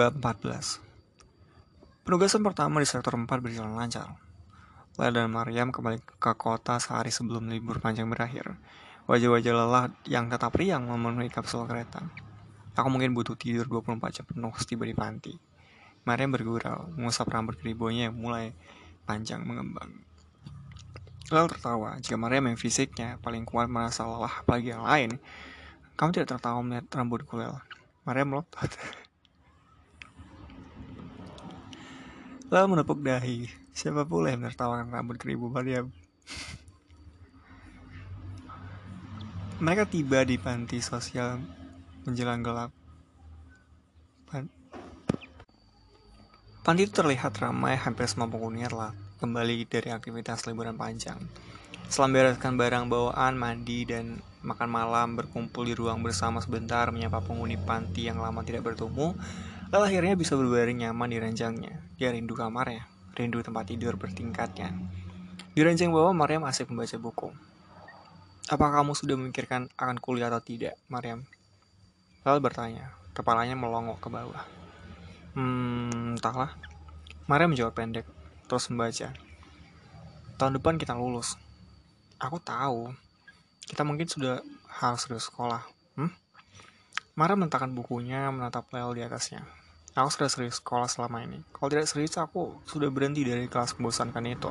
Bab 14 Penugasan pertama di sektor 4 berjalan lancar. Lea dan Mariam kembali ke kota sehari sebelum libur panjang berakhir. Wajah-wajah lelah yang tetap riang memenuhi kapsul kereta. Aku mungkin butuh tidur 24 jam penuh setiba di panti. Mariam bergurau, mengusap rambut keribonya yang mulai panjang mengembang. Lalu tertawa, jika Mariam yang fisiknya paling kuat merasa lelah apalagi yang lain, kamu tidak tertawa melihat rambut kulel. Mariam melotot. Lalu menepuk dahi. Siapa pula yang menertawakan rambut keribu Mariam? Mereka tiba di panti sosial menjelang gelap. Pan panti itu terlihat ramai, hampir semua penghuninya telah kembali dari aktivitas liburan panjang. Setelah bereskan barang bawaan, mandi, dan makan malam, berkumpul di ruang bersama sebentar, menyapa penghuni panti yang lama tidak bertemu, Lalu akhirnya bisa berbaring nyaman di ranjangnya. Dia rindu kamarnya, rindu tempat tidur bertingkatnya. Di ranjang bawah, Mariam asik membaca buku. Apa kamu sudah memikirkan akan kuliah atau tidak, Mariam? Lalu bertanya, kepalanya melongok ke bawah. Hmm, entahlah. Mariam menjawab pendek, terus membaca. Tahun depan kita lulus. Aku tahu. Kita mungkin sudah harus serius sekolah. Hmm? Mariam meletakkan bukunya, menatap Lel di atasnya. Aku sudah serius sekolah selama ini. Kalau tidak serius, aku sudah berhenti dari kelas membosankan itu.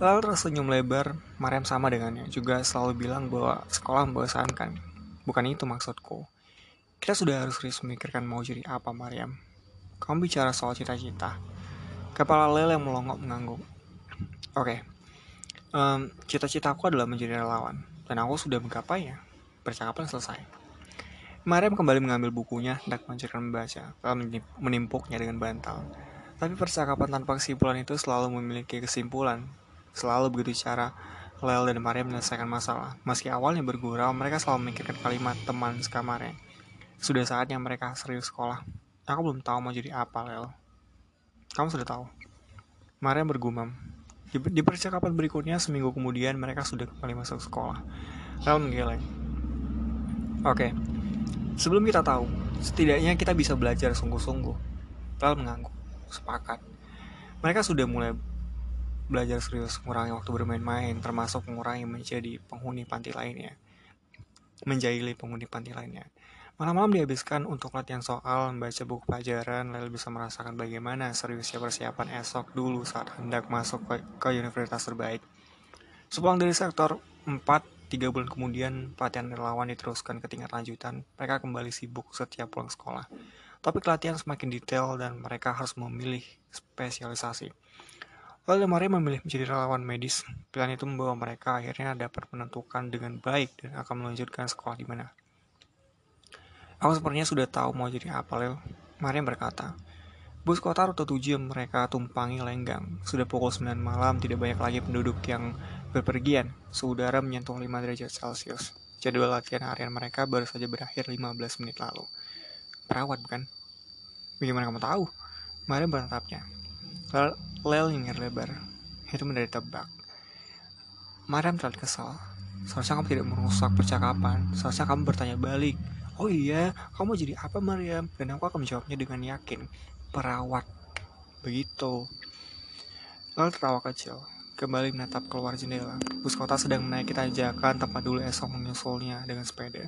Lalu tersenyum lebar, Mariam sama dengannya. Juga selalu bilang bahwa sekolah membosankan. Bukan itu maksudku. Kita sudah harus serius memikirkan mau jadi apa, Mariam. Kamu bicara soal cita-cita. Kepala Lel yang melongok mengangguk. Oke, okay. um, cita-citaku adalah menjadi relawan. Dan aku sudah menggapainya. Percakapan selesai. Mariam kembali mengambil bukunya, hendak melanjutkan membaca, lalu menimpuknya dengan bantal. Tapi percakapan tanpa kesimpulan itu selalu memiliki kesimpulan. Selalu begitu cara Lel dan Mariam menyelesaikan masalah. Meski awalnya bergurau, mereka selalu memikirkan kalimat teman sekamarnya. Sudah saatnya mereka serius sekolah. Aku belum tahu mau jadi apa, Lel. Kamu sudah tahu. Mariam bergumam. Di, di percakapan berikutnya, seminggu kemudian mereka sudah kembali masuk sekolah. Lel menggeleng. Oke, Sebelum kita tahu, setidaknya kita bisa belajar sungguh-sungguh. Lalu mengangguk, sepakat. Mereka sudah mulai belajar serius mengurangi waktu bermain-main, termasuk mengurangi menjadi penghuni panti lainnya. Menjahili penghuni panti lainnya. Malam-malam dihabiskan untuk latihan soal, membaca buku pelajaran, lalu bisa merasakan bagaimana seriusnya persiapan esok dulu saat hendak masuk ke, ke universitas terbaik. Sepulang dari sektor 4, Tiga bulan kemudian, pelatihan relawan diteruskan ke tingkat lanjutan. Mereka kembali sibuk setiap pulang sekolah. Topik latihan semakin detail dan mereka harus memilih spesialisasi. Lalu Maria memilih menjadi relawan medis. Pilihan itu membawa mereka akhirnya dapat menentukan dengan baik dan akan melanjutkan sekolah di mana. Aku sepertinya sudah tahu mau jadi apa, Lel. Maria berkata. Bus kota rute 7 mereka tumpangi lenggang. Sudah pukul 9 malam, tidak banyak lagi penduduk yang Bepergian, suhu udara menyentuh 5 derajat Celcius. Jadwal latihan harian mereka baru saja berakhir 15 menit lalu. Perawat bukan? Bagaimana kamu tahu? Mari beratapnya. Lel nyengir lebar. Itu menjadi tebak. Mariam terlihat kesal. Seharusnya kamu tidak merusak percakapan. Seharusnya kamu bertanya balik. Oh iya, kamu jadi apa Mariam? Dan aku akan menjawabnya dengan yakin. Perawat. Begitu. Lalu tertawa kecil kembali menatap keluar jendela. Bus kota sedang menaiki tanjakan tempat dulu esok menyusulnya dengan sepeda.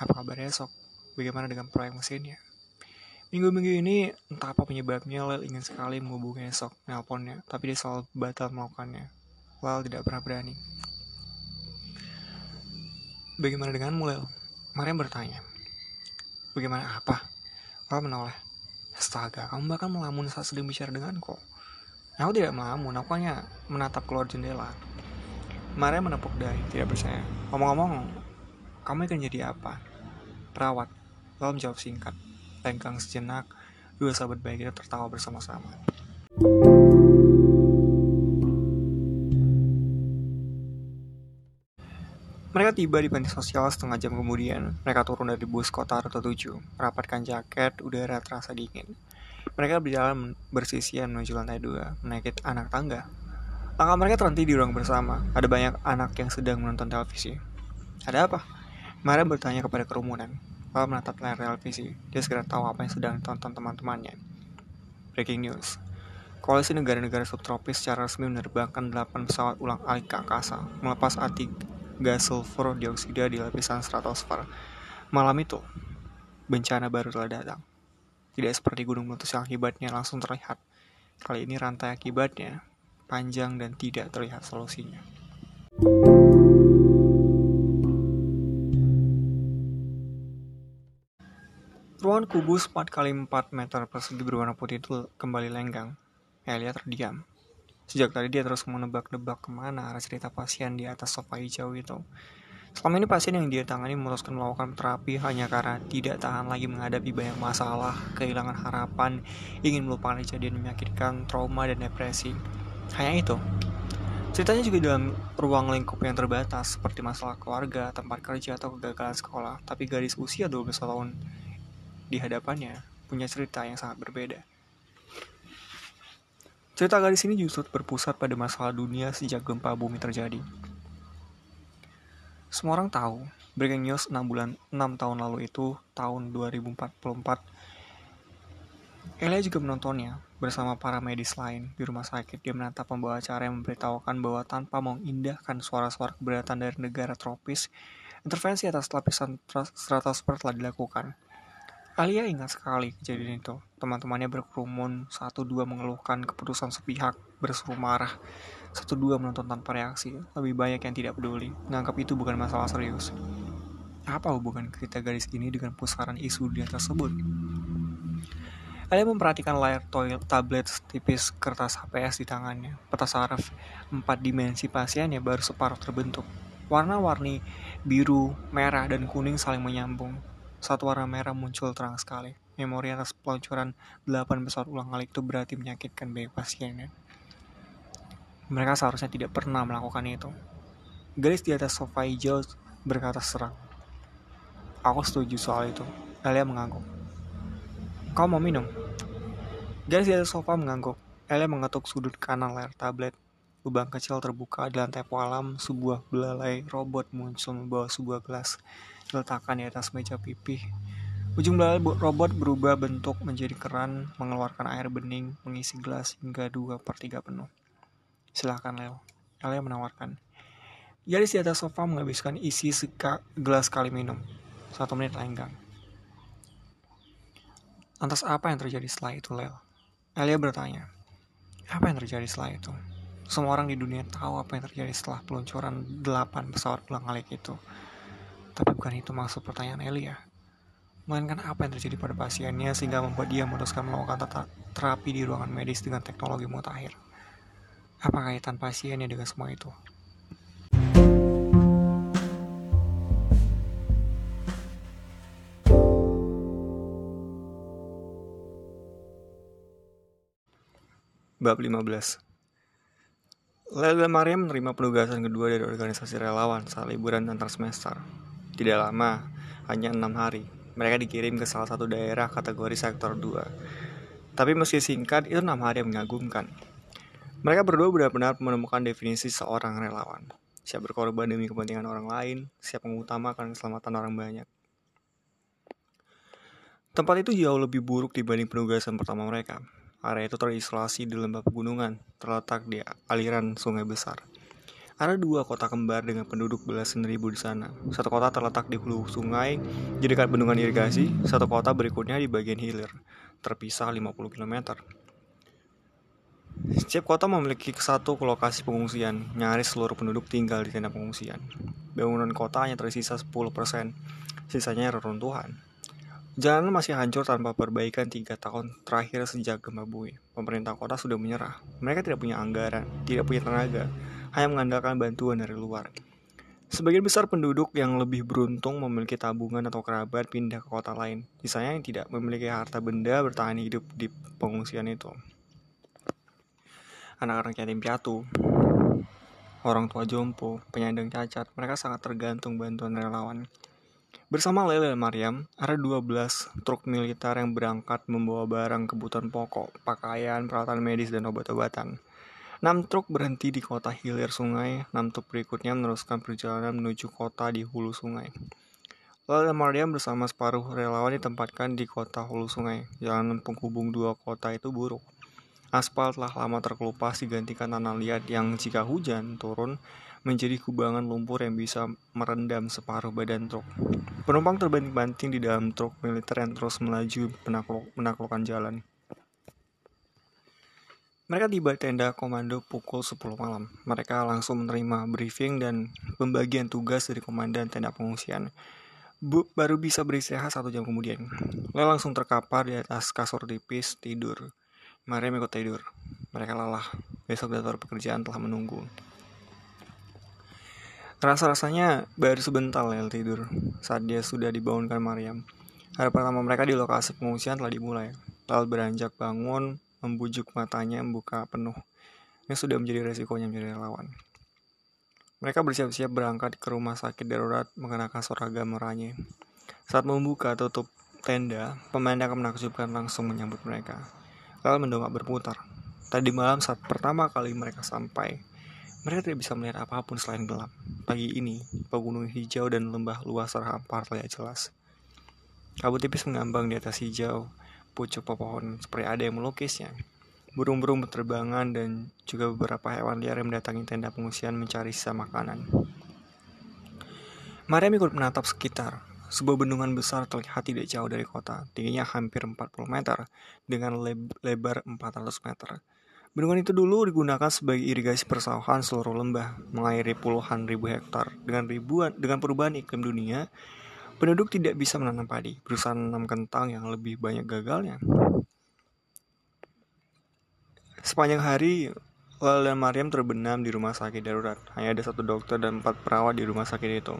Apa kabar esok? Bagaimana dengan proyek mesinnya? Minggu-minggu ini, entah apa penyebabnya, Lel ingin sekali menghubungi esok, nelponnya, tapi dia selalu batal melakukannya. Lel tidak pernah berani. Bagaimana denganmu, Lel? Mariam bertanya. Bagaimana apa? Lel menoleh. Astaga, kamu bahkan melamun saat sedang bicara denganku. Aku tidak melamun, aku hanya menatap keluar jendela. Maria menepuk dahi, tidak percaya. Ngomong-ngomong, kamu akan jadi apa? Perawat. Lalu menjawab singkat. Lengkang sejenak, dua sahabat baik itu tertawa bersama-sama. Mereka tiba di panti sosial setengah jam kemudian. Mereka turun dari bus kota Rute 7, merapatkan jaket, udara terasa dingin. Mereka berjalan bersisian menuju lantai dua, menaiki anak tangga. Langkah mereka terhenti di ruang bersama. Ada banyak anak yang sedang menonton televisi. Ada apa? Maria bertanya kepada kerumunan. lalu menatap layar televisi. Dia segera tahu apa yang sedang ditonton teman-temannya. Breaking news. Koalisi negara-negara subtropis secara resmi menerbangkan 8 pesawat ulang alik ke angkasa, melepas anti gas sulfur dioksida di lapisan stratosfer. Malam itu, bencana baru telah datang. Tidak seperti gunung meletus yang akibatnya langsung terlihat. Kali ini rantai akibatnya panjang dan tidak terlihat solusinya. Ruangan kubus 4 kali 4 meter persegi berwarna putih itu kembali lenggang. Elia terdiam. Sejak tadi dia terus menebak-nebak ke mana arah cerita pasien di atas sofa hijau itu. Selama ini pasien yang dia tangani memutuskan melakukan terapi hanya karena tidak tahan lagi menghadapi banyak masalah, kehilangan harapan, ingin melupakan kejadian menyakitkan, trauma, dan depresi. Hanya itu. Ceritanya juga dalam ruang lingkup yang terbatas, seperti masalah keluarga, tempat kerja, atau kegagalan sekolah. Tapi gadis usia 12 tahun di hadapannya punya cerita yang sangat berbeda. Cerita gadis ini justru berpusat pada masalah dunia sejak gempa bumi terjadi. Semua orang tahu, breaking news 6 bulan 6 tahun lalu itu tahun 2044. Elia juga menontonnya bersama para medis lain di rumah sakit. Dia menatap pembawa acara yang memberitahukan bahwa tanpa mengindahkan suara-suara keberatan dari negara tropis, intervensi atas lapisan stratosfer telah dilakukan. Alia ingat sekali kejadian itu. Teman-temannya berkerumun, satu dua mengeluhkan keputusan sepihak, berseru marah. Satu dua menonton tanpa reaksi, lebih banyak yang tidak peduli, menganggap itu bukan masalah serius. Apa hubungan cerita gadis ini dengan pusaran isu dia tersebut? Alia memperhatikan layar toilet tablet tipis kertas HPS di tangannya. Peta saraf empat dimensi pasiennya baru separuh terbentuk. Warna-warni biru, merah, dan kuning saling menyambung satu warna merah muncul terang sekali. Memori atas peluncuran 8 pesawat ulang alik itu berarti menyakitkan banyak pasiennya. Mereka seharusnya tidak pernah melakukan itu. Garis di atas sofa hijau berkata serang. Aku setuju soal itu. Elia mengangguk. Kau mau minum? Garis di atas sofa mengangguk. Elia mengetuk sudut kanan layar tablet. Lubang kecil terbuka di lantai alam, sebuah belalai robot muncul membawa sebuah gelas diletakkan di atas meja pipih. Ujung belai robot berubah bentuk menjadi keran, mengeluarkan air bening, mengisi gelas hingga dua per 3 penuh. Silahkan, Leo. Alia menawarkan. Gadis di atas sofa menghabiskan isi seka gelas kali minum. Satu menit lenggang. Lantas apa yang terjadi setelah itu, Leo? Alia bertanya. Apa yang terjadi setelah itu? Semua orang di dunia tahu apa yang terjadi setelah peluncuran delapan pesawat pulang alik itu. Tapi bukan itu maksud pertanyaan Elia. Melainkan apa yang terjadi pada pasiennya sehingga membuat dia memutuskan melakukan terapi di ruangan medis dengan teknologi mutakhir. Apa kaitan pasiennya dengan semua itu? Bab 15 Lel dan Mariam menerima penugasan kedua dari organisasi relawan saat liburan antar semester. Tidak lama, hanya enam hari, mereka dikirim ke salah satu daerah kategori sektor 2. Tapi meski singkat, itu enam hari yang mengagumkan. Mereka berdua benar-benar menemukan definisi seorang relawan. Siap berkorban demi kepentingan orang lain, siap mengutamakan keselamatan orang banyak. Tempat itu jauh lebih buruk dibanding penugasan pertama mereka. Area itu terisolasi di lembah pegunungan, terletak di aliran sungai besar. Ada dua kota kembar dengan penduduk belasan ribu di sana. Satu kota terletak di hulu sungai, di dekat bendungan irigasi. Satu kota berikutnya di bagian hilir, terpisah 50 km. Setiap kota memiliki satu lokasi pengungsian, nyaris seluruh penduduk tinggal di tenda pengungsian. Bangunan kota hanya tersisa 10%, sisanya reruntuhan. Jalan masih hancur tanpa perbaikan tiga tahun terakhir sejak gempa bumi. Pemerintah kota sudah menyerah. Mereka tidak punya anggaran, tidak punya tenaga, hanya mengandalkan bantuan dari luar. Sebagian besar penduduk yang lebih beruntung memiliki tabungan atau kerabat pindah ke kota lain. Misalnya yang tidak memiliki harta benda bertahan hidup di pengungsian itu. Anak-anak yatim piatu, orang tua jompo, penyandang cacat, mereka sangat tergantung bantuan relawan. Bersama Lele dan Mariam, ada 12 truk militer yang berangkat membawa barang kebutuhan pokok, pakaian, peralatan medis, dan obat-obatan. 6 truk berhenti di kota hilir sungai, 6 truk berikutnya meneruskan perjalanan menuju kota di hulu sungai. Lalu Mariam bersama separuh relawan ditempatkan di kota hulu sungai. Jalan penghubung dua kota itu buruk. Aspal telah lama terkelupas digantikan tanah liat yang jika hujan turun menjadi kubangan lumpur yang bisa merendam separuh badan truk. Penumpang terbanting-banting di dalam truk militer yang terus melaju menakluk, menaklukkan jalan. Mereka tiba tenda komando pukul 10 malam. Mereka langsung menerima briefing dan pembagian tugas dari komandan tenda pengungsian. Bu, baru bisa beristirahat satu jam kemudian. Lel langsung terkapar di atas kasur tipis tidur. Mariam ikut tidur. Mereka lelah. Besok daftar pekerjaan telah menunggu. Rasa-rasanya baru sebentar Lel tidur saat dia sudah dibangunkan Mariam. Hari pertama mereka di lokasi pengungsian telah dimulai. Lel beranjak bangun, membujuk matanya membuka penuh. Ini sudah menjadi resikonya menjadi relawan. Mereka bersiap-siap berangkat ke rumah sakit darurat mengenakan seragam merahnya. Saat membuka tutup tenda, pemandangan menakjubkan langsung menyambut mereka. Lalu mendongak berputar. Tadi malam saat pertama kali mereka sampai, mereka tidak bisa melihat apa pun selain gelap. Pagi ini, pegunungan hijau dan lembah luas terhampar terlihat jelas. Kabut tipis mengambang di atas hijau, pucuk pepohonan seperti ada yang melukisnya. Burung-burung berterbangan dan juga beberapa hewan liar yang mendatangi tenda pengungsian mencari sisa makanan. Mariam ikut menatap sekitar. Sebuah bendungan besar terlihat tidak jauh dari kota, tingginya hampir 40 meter, dengan lebar 400 meter. Bendungan itu dulu digunakan sebagai irigasi persawahan seluruh lembah, mengairi puluhan ribu hektar. Dengan ribuan dengan perubahan iklim dunia, Penduduk tidak bisa menanam padi, berusaha menanam kentang yang lebih banyak gagalnya. Sepanjang hari, Lala dan Mariam terbenam di rumah sakit darurat. Hanya ada satu dokter dan empat perawat di rumah sakit itu.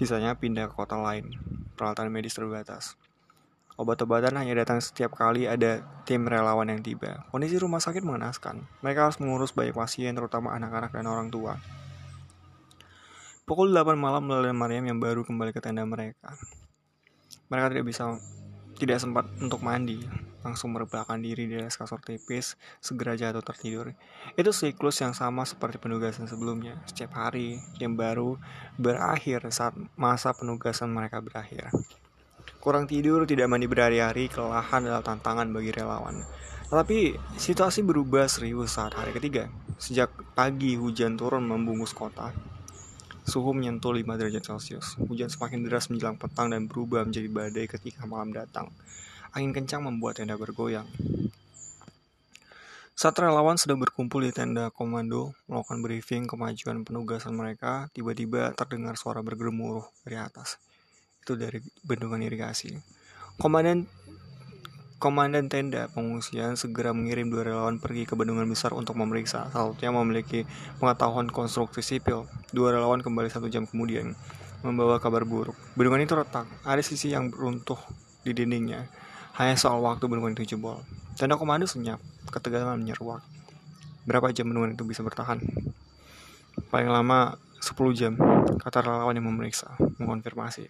Sisanya pindah ke kota lain. Peralatan medis terbatas. Obat-obatan hanya datang setiap kali ada tim relawan yang tiba. Kondisi rumah sakit mengenaskan. Mereka harus mengurus banyak pasien, terutama anak-anak dan orang tua. Pukul 8 malam Lala dan Mariam yang baru kembali ke tenda mereka. Mereka tidak bisa tidak sempat untuk mandi, langsung merebahkan diri di atas kasur tipis, segera jatuh tertidur. Itu siklus yang sama seperti penugasan sebelumnya. Setiap hari yang baru berakhir saat masa penugasan mereka berakhir. Kurang tidur, tidak mandi berhari-hari, kelelahan adalah tantangan bagi relawan. Tetapi situasi berubah serius saat hari ketiga. Sejak pagi hujan turun membungkus kota, Suhu menyentuh 5 derajat Celcius. Hujan semakin deras menjelang petang dan berubah menjadi badai ketika malam datang. Angin kencang membuat tenda bergoyang. Saat relawan sedang berkumpul di tenda komando melakukan briefing kemajuan penugasan mereka, tiba-tiba terdengar suara bergemuruh dari atas. Itu dari bendungan irigasi. Komandan Komandan tenda pengungsian segera mengirim dua relawan pergi ke bendungan besar untuk memeriksa. Satunya memiliki pengetahuan konstruksi sipil. Dua relawan kembali satu jam kemudian, membawa kabar buruk. Bendungan itu retak, ada sisi yang runtuh di dindingnya. Hanya soal waktu bendungan itu jebol. Tenda komando senyap, ketegangan menyeruak. Berapa jam bendungan itu bisa bertahan? Paling lama 10 jam, kata relawan yang memeriksa, mengonfirmasi.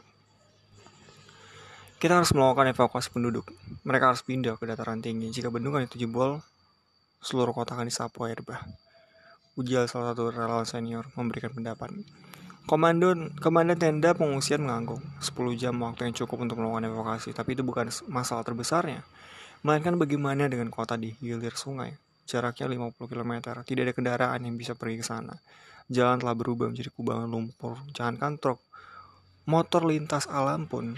Kita harus melakukan evakuasi penduduk. Mereka harus pindah ke dataran tinggi. Jika bendungan itu jebol, seluruh kota akan disapu air bah. Ujial salah satu relawan senior memberikan pendapat. Komandan, komandan tenda pengungsian mengangguk. 10 jam waktu yang cukup untuk melakukan evakuasi, tapi itu bukan masalah terbesarnya. Melainkan bagaimana dengan kota di hilir sungai. Jaraknya 50 km, tidak ada kendaraan yang bisa pergi ke sana. Jalan telah berubah menjadi kubangan lumpur. Jangankan truk, motor lintas alam pun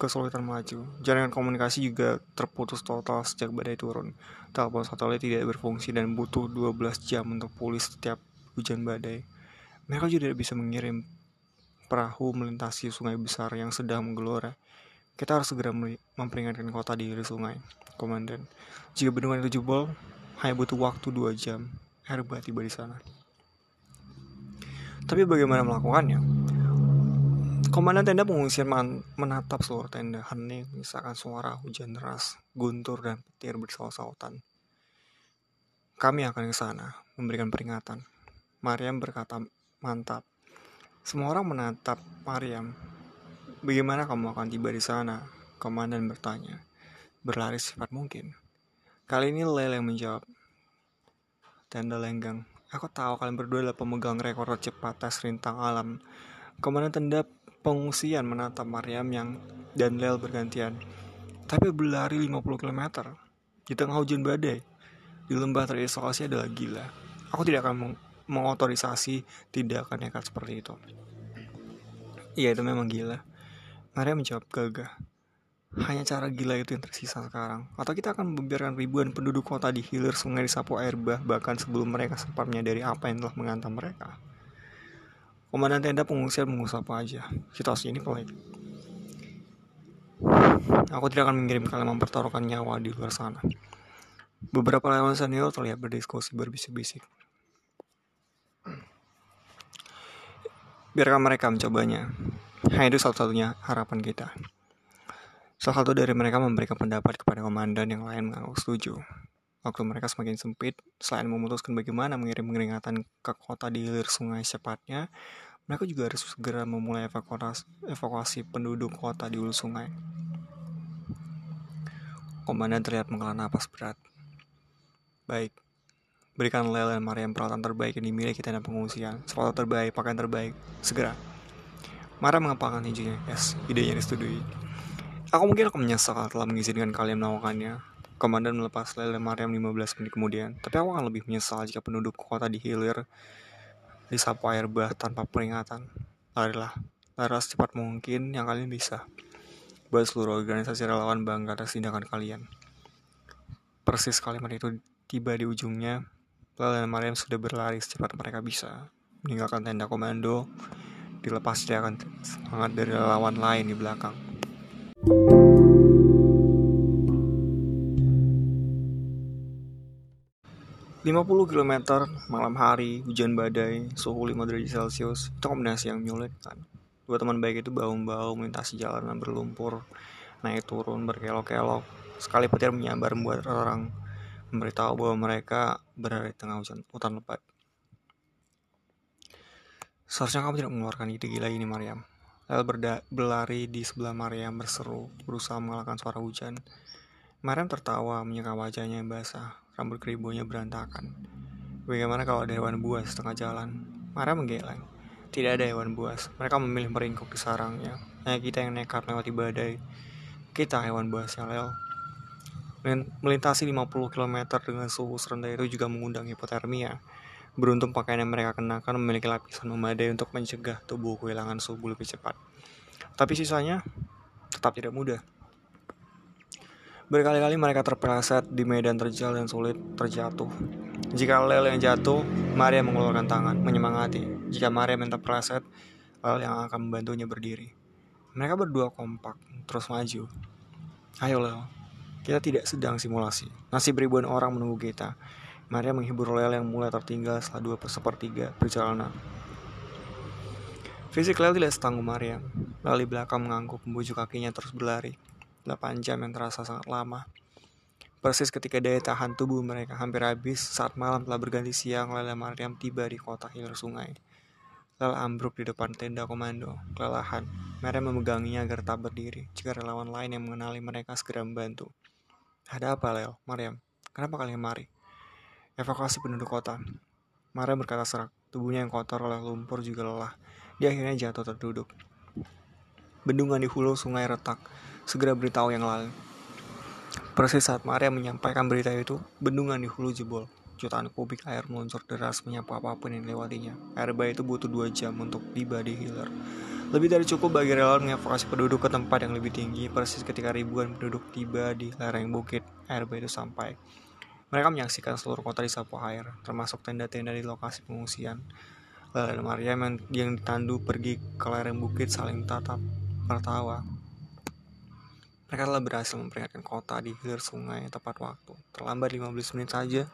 kesulitan melaju. Jaringan komunikasi juga terputus total sejak badai turun. Telepon satelit tidak berfungsi dan butuh 12 jam untuk pulih setiap hujan badai. Mereka juga tidak bisa mengirim perahu melintasi sungai besar yang sedang menggelora. Kita harus segera memperingatkan kota di hulu sungai, komandan. Jika bendungan itu jebol, hanya butuh waktu 2 jam. Herba tiba di sana. Tapi bagaimana melakukannya? Komandan tenda pengungsian menatap seluruh tenda hening, misalkan suara hujan deras, guntur dan petir bersaut-sautan. Kami akan ke sana, memberikan peringatan. Mariam berkata mantap. Semua orang menatap Mariam. Bagaimana kamu akan tiba di sana? Komandan bertanya. Berlari sifat mungkin. Kali ini Lele yang menjawab. Tenda lenggang. Aku tahu kalian berdua adalah pemegang rekor tercepat tes rintang alam. Komandan tenda pengungsian menatap Mariam yang dan Lel bergantian. Tapi berlari 50 km di tengah hujan badai di lembah terisolasi adalah gila. Aku tidak akan mengotorisasi tindakan nekat seperti itu. Iya itu memang gila. Mariam menjawab gagah. Hanya cara gila itu yang tersisa sekarang. Atau kita akan membiarkan ribuan penduduk kota di hilir sungai disapu air bah bahkan sebelum mereka sempat menyadari apa yang telah menghantam mereka. Komandan tenda pengungsian mengusap aja. Situasi ini pelik. Aku tidak akan mengirim kalian mempertaruhkan nyawa di luar sana. Beberapa lawan senior terlihat berdiskusi berbisik-bisik. Biarkan mereka mencobanya. Hanya itu satu-satunya harapan kita. Salah satu dari mereka memberikan pendapat kepada komandan yang lain mengaku setuju. Waktu mereka semakin sempit, selain memutuskan bagaimana mengirim peringatan ke kota di hilir sungai secepatnya, mereka juga harus segera memulai evakuasi, evakuasi penduduk kota di hulu sungai. Komandan terlihat menghela napas berat. Baik, berikan Lel dan Mariam peralatan terbaik yang dimiliki tenda pengungsian, sepatu terbaik, pakaian terbaik, segera. Mara mengepalkan tinjunya, yes, idenya disetujui. Aku mungkin akan menyesal telah mengizinkan kalian melakukannya. Komandan melepas Lele Mariam 15 menit kemudian, tapi aku akan lebih menyesal jika penduduk kota di hilir disapu air bah tanpa peringatan. Larilah, larilah secepat mungkin yang kalian bisa. Buat seluruh organisasi relawan bangga atas tindakan kalian. Persis kalimat itu tiba di ujungnya, Lele dan Mariam sudah berlari secepat mereka bisa, meninggalkan tenda komando, dilepas akan semangat dari relawan lain di belakang. 50 km malam hari, hujan badai, suhu 5 derajat Celcius, itu kombinasi yang menyulitkan. Dua teman baik itu bau-bau melintasi jalanan berlumpur, naik turun berkelok-kelok. Sekali petir menyambar membuat orang memberitahu bahwa mereka berada di tengah hujan, hutan lebat. Seharusnya kamu tidak mengeluarkan ide gila ini, Mariam. Lel berlari di sebelah Mariam berseru, berusaha mengalahkan suara hujan. Mariam tertawa, menyeka wajahnya yang basah, rambut keribunya berantakan. Bagaimana kalau ada hewan buas setengah jalan? Mariam menggeleng. Tidak ada hewan buas, mereka memilih meringkuk di sarangnya. Hanya kita yang nekat melewati badai. Kita hewan buas ya, Lel. Melintasi 50 km dengan suhu serendah itu juga mengundang hipotermia. Beruntung pakaian yang mereka kenakan memiliki lapisan memadai untuk mencegah tubuh kehilangan suhu lebih cepat. Tapi sisanya tetap tidak mudah. Berkali-kali mereka terpeleset di medan terjal dan sulit terjatuh. Jika Lel yang jatuh, Maria mengeluarkan tangan, menyemangati. Jika Maria minta terpeleset, Lel yang akan membantunya berdiri. Mereka berdua kompak, terus maju. Ayo Lel, kita tidak sedang simulasi. Nasib ribuan orang menunggu kita. Maria menghibur Lel yang mulai tertinggal setelah dua sepertiga perjalanan. Fisik Lel tidak setangguh Maria. Lel di belakang mengangguk membujuk kakinya terus berlari. 8 jam yang terasa sangat lama. Persis ketika daya tahan tubuh mereka hampir habis saat malam telah berganti siang Lel dan Mariam tiba di kota hilir sungai. Lel ambruk di depan tenda komando, kelelahan. Mariam memeganginya agar tak berdiri jika relawan lain yang mengenali mereka segera membantu. Ada apa Lel, Mariam? Kenapa kalian mari? Evakuasi penduduk kota. Mara berkata serak. Tubuhnya yang kotor oleh lumpur juga lelah. Dia akhirnya jatuh terduduk. Bendungan di hulu sungai retak. Segera beritahu yang lalu. Persis saat Maria menyampaikan berita itu, bendungan di hulu jebol. Jutaan kubik air meluncur deras menyapu apa pun yang dilewatinya. Air bayi itu butuh dua jam untuk tiba di hilir. Lebih dari cukup bagi relawan mengevakuasi penduduk ke tempat yang lebih tinggi, persis ketika ribuan penduduk tiba di lereng bukit, air itu sampai. Mereka menyaksikan seluruh kota di sapu air, termasuk tenda-tenda di lokasi pengungsian. Lala dan Maria yang ditandu pergi ke lereng bukit saling tatap tertawa. Mereka telah berhasil memperingatkan kota di hilir sungai tepat waktu. Terlambat 15 menit saja,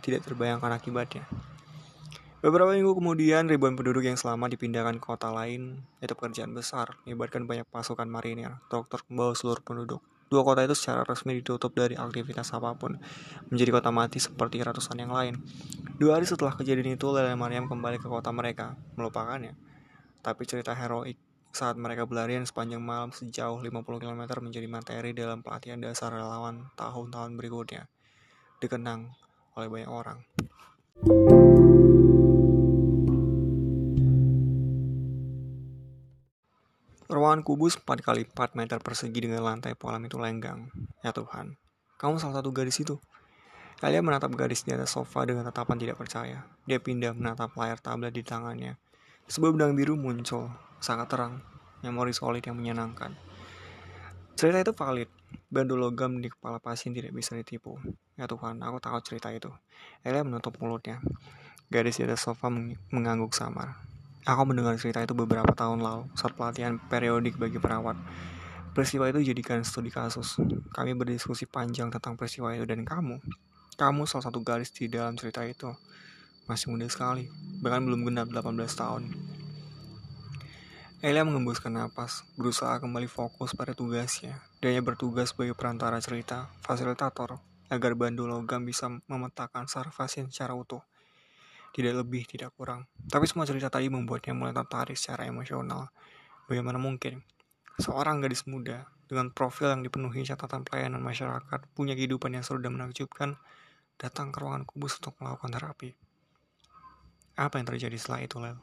tidak terbayangkan akibatnya. Beberapa minggu kemudian, ribuan penduduk yang selama dipindahkan ke kota lain, itu pekerjaan besar, melibatkan banyak pasukan marinir, dokter membawa seluruh penduduk. Dua kota itu secara resmi ditutup dari aktivitas apa pun, menjadi kota mati seperti ratusan yang lain. Dua hari setelah kejadian itu, Lele Mariam kembali ke kota mereka, melupakannya. Tapi cerita heroik saat mereka berlarian sepanjang malam sejauh 50 km menjadi materi dalam pelatihan dasar relawan tahun-tahun berikutnya, dikenang oleh banyak orang. Kubus 4 kali 4 meter persegi dengan lantai polam itu lenggang. Ya Tuhan, kamu salah satu gadis itu. Elia menatap gadis di atas sofa dengan tatapan tidak percaya. Dia pindah menatap layar tablet di tangannya. Sebuah benang biru muncul, sangat terang, memori solid yang menyenangkan. Cerita itu valid. Bandu logam di kepala pasien tidak bisa ditipu. Ya Tuhan, aku tahu cerita itu. Elia menutup mulutnya. Gadis di atas sofa mengangguk samar. Aku mendengar cerita itu beberapa tahun lalu saat pelatihan periodik bagi perawat. Peristiwa itu jadikan studi kasus. Kami berdiskusi panjang tentang peristiwa itu dan kamu. Kamu salah satu garis di dalam cerita itu. Masih muda sekali, bahkan belum genap 18 tahun. Elia mengembuskan napas, berusaha kembali fokus pada tugasnya. Dia bertugas sebagai perantara cerita, fasilitator, agar bandu logam bisa memetakan saraf secara utuh tidak lebih, tidak kurang. Tapi semua cerita tadi membuatnya mulai tertarik secara emosional. Bagaimana mungkin seorang gadis muda dengan profil yang dipenuhi catatan pelayanan masyarakat punya kehidupan yang seru dan menakjubkan datang ke ruangan kubus untuk melakukan terapi. Apa yang terjadi setelah itu, Lel?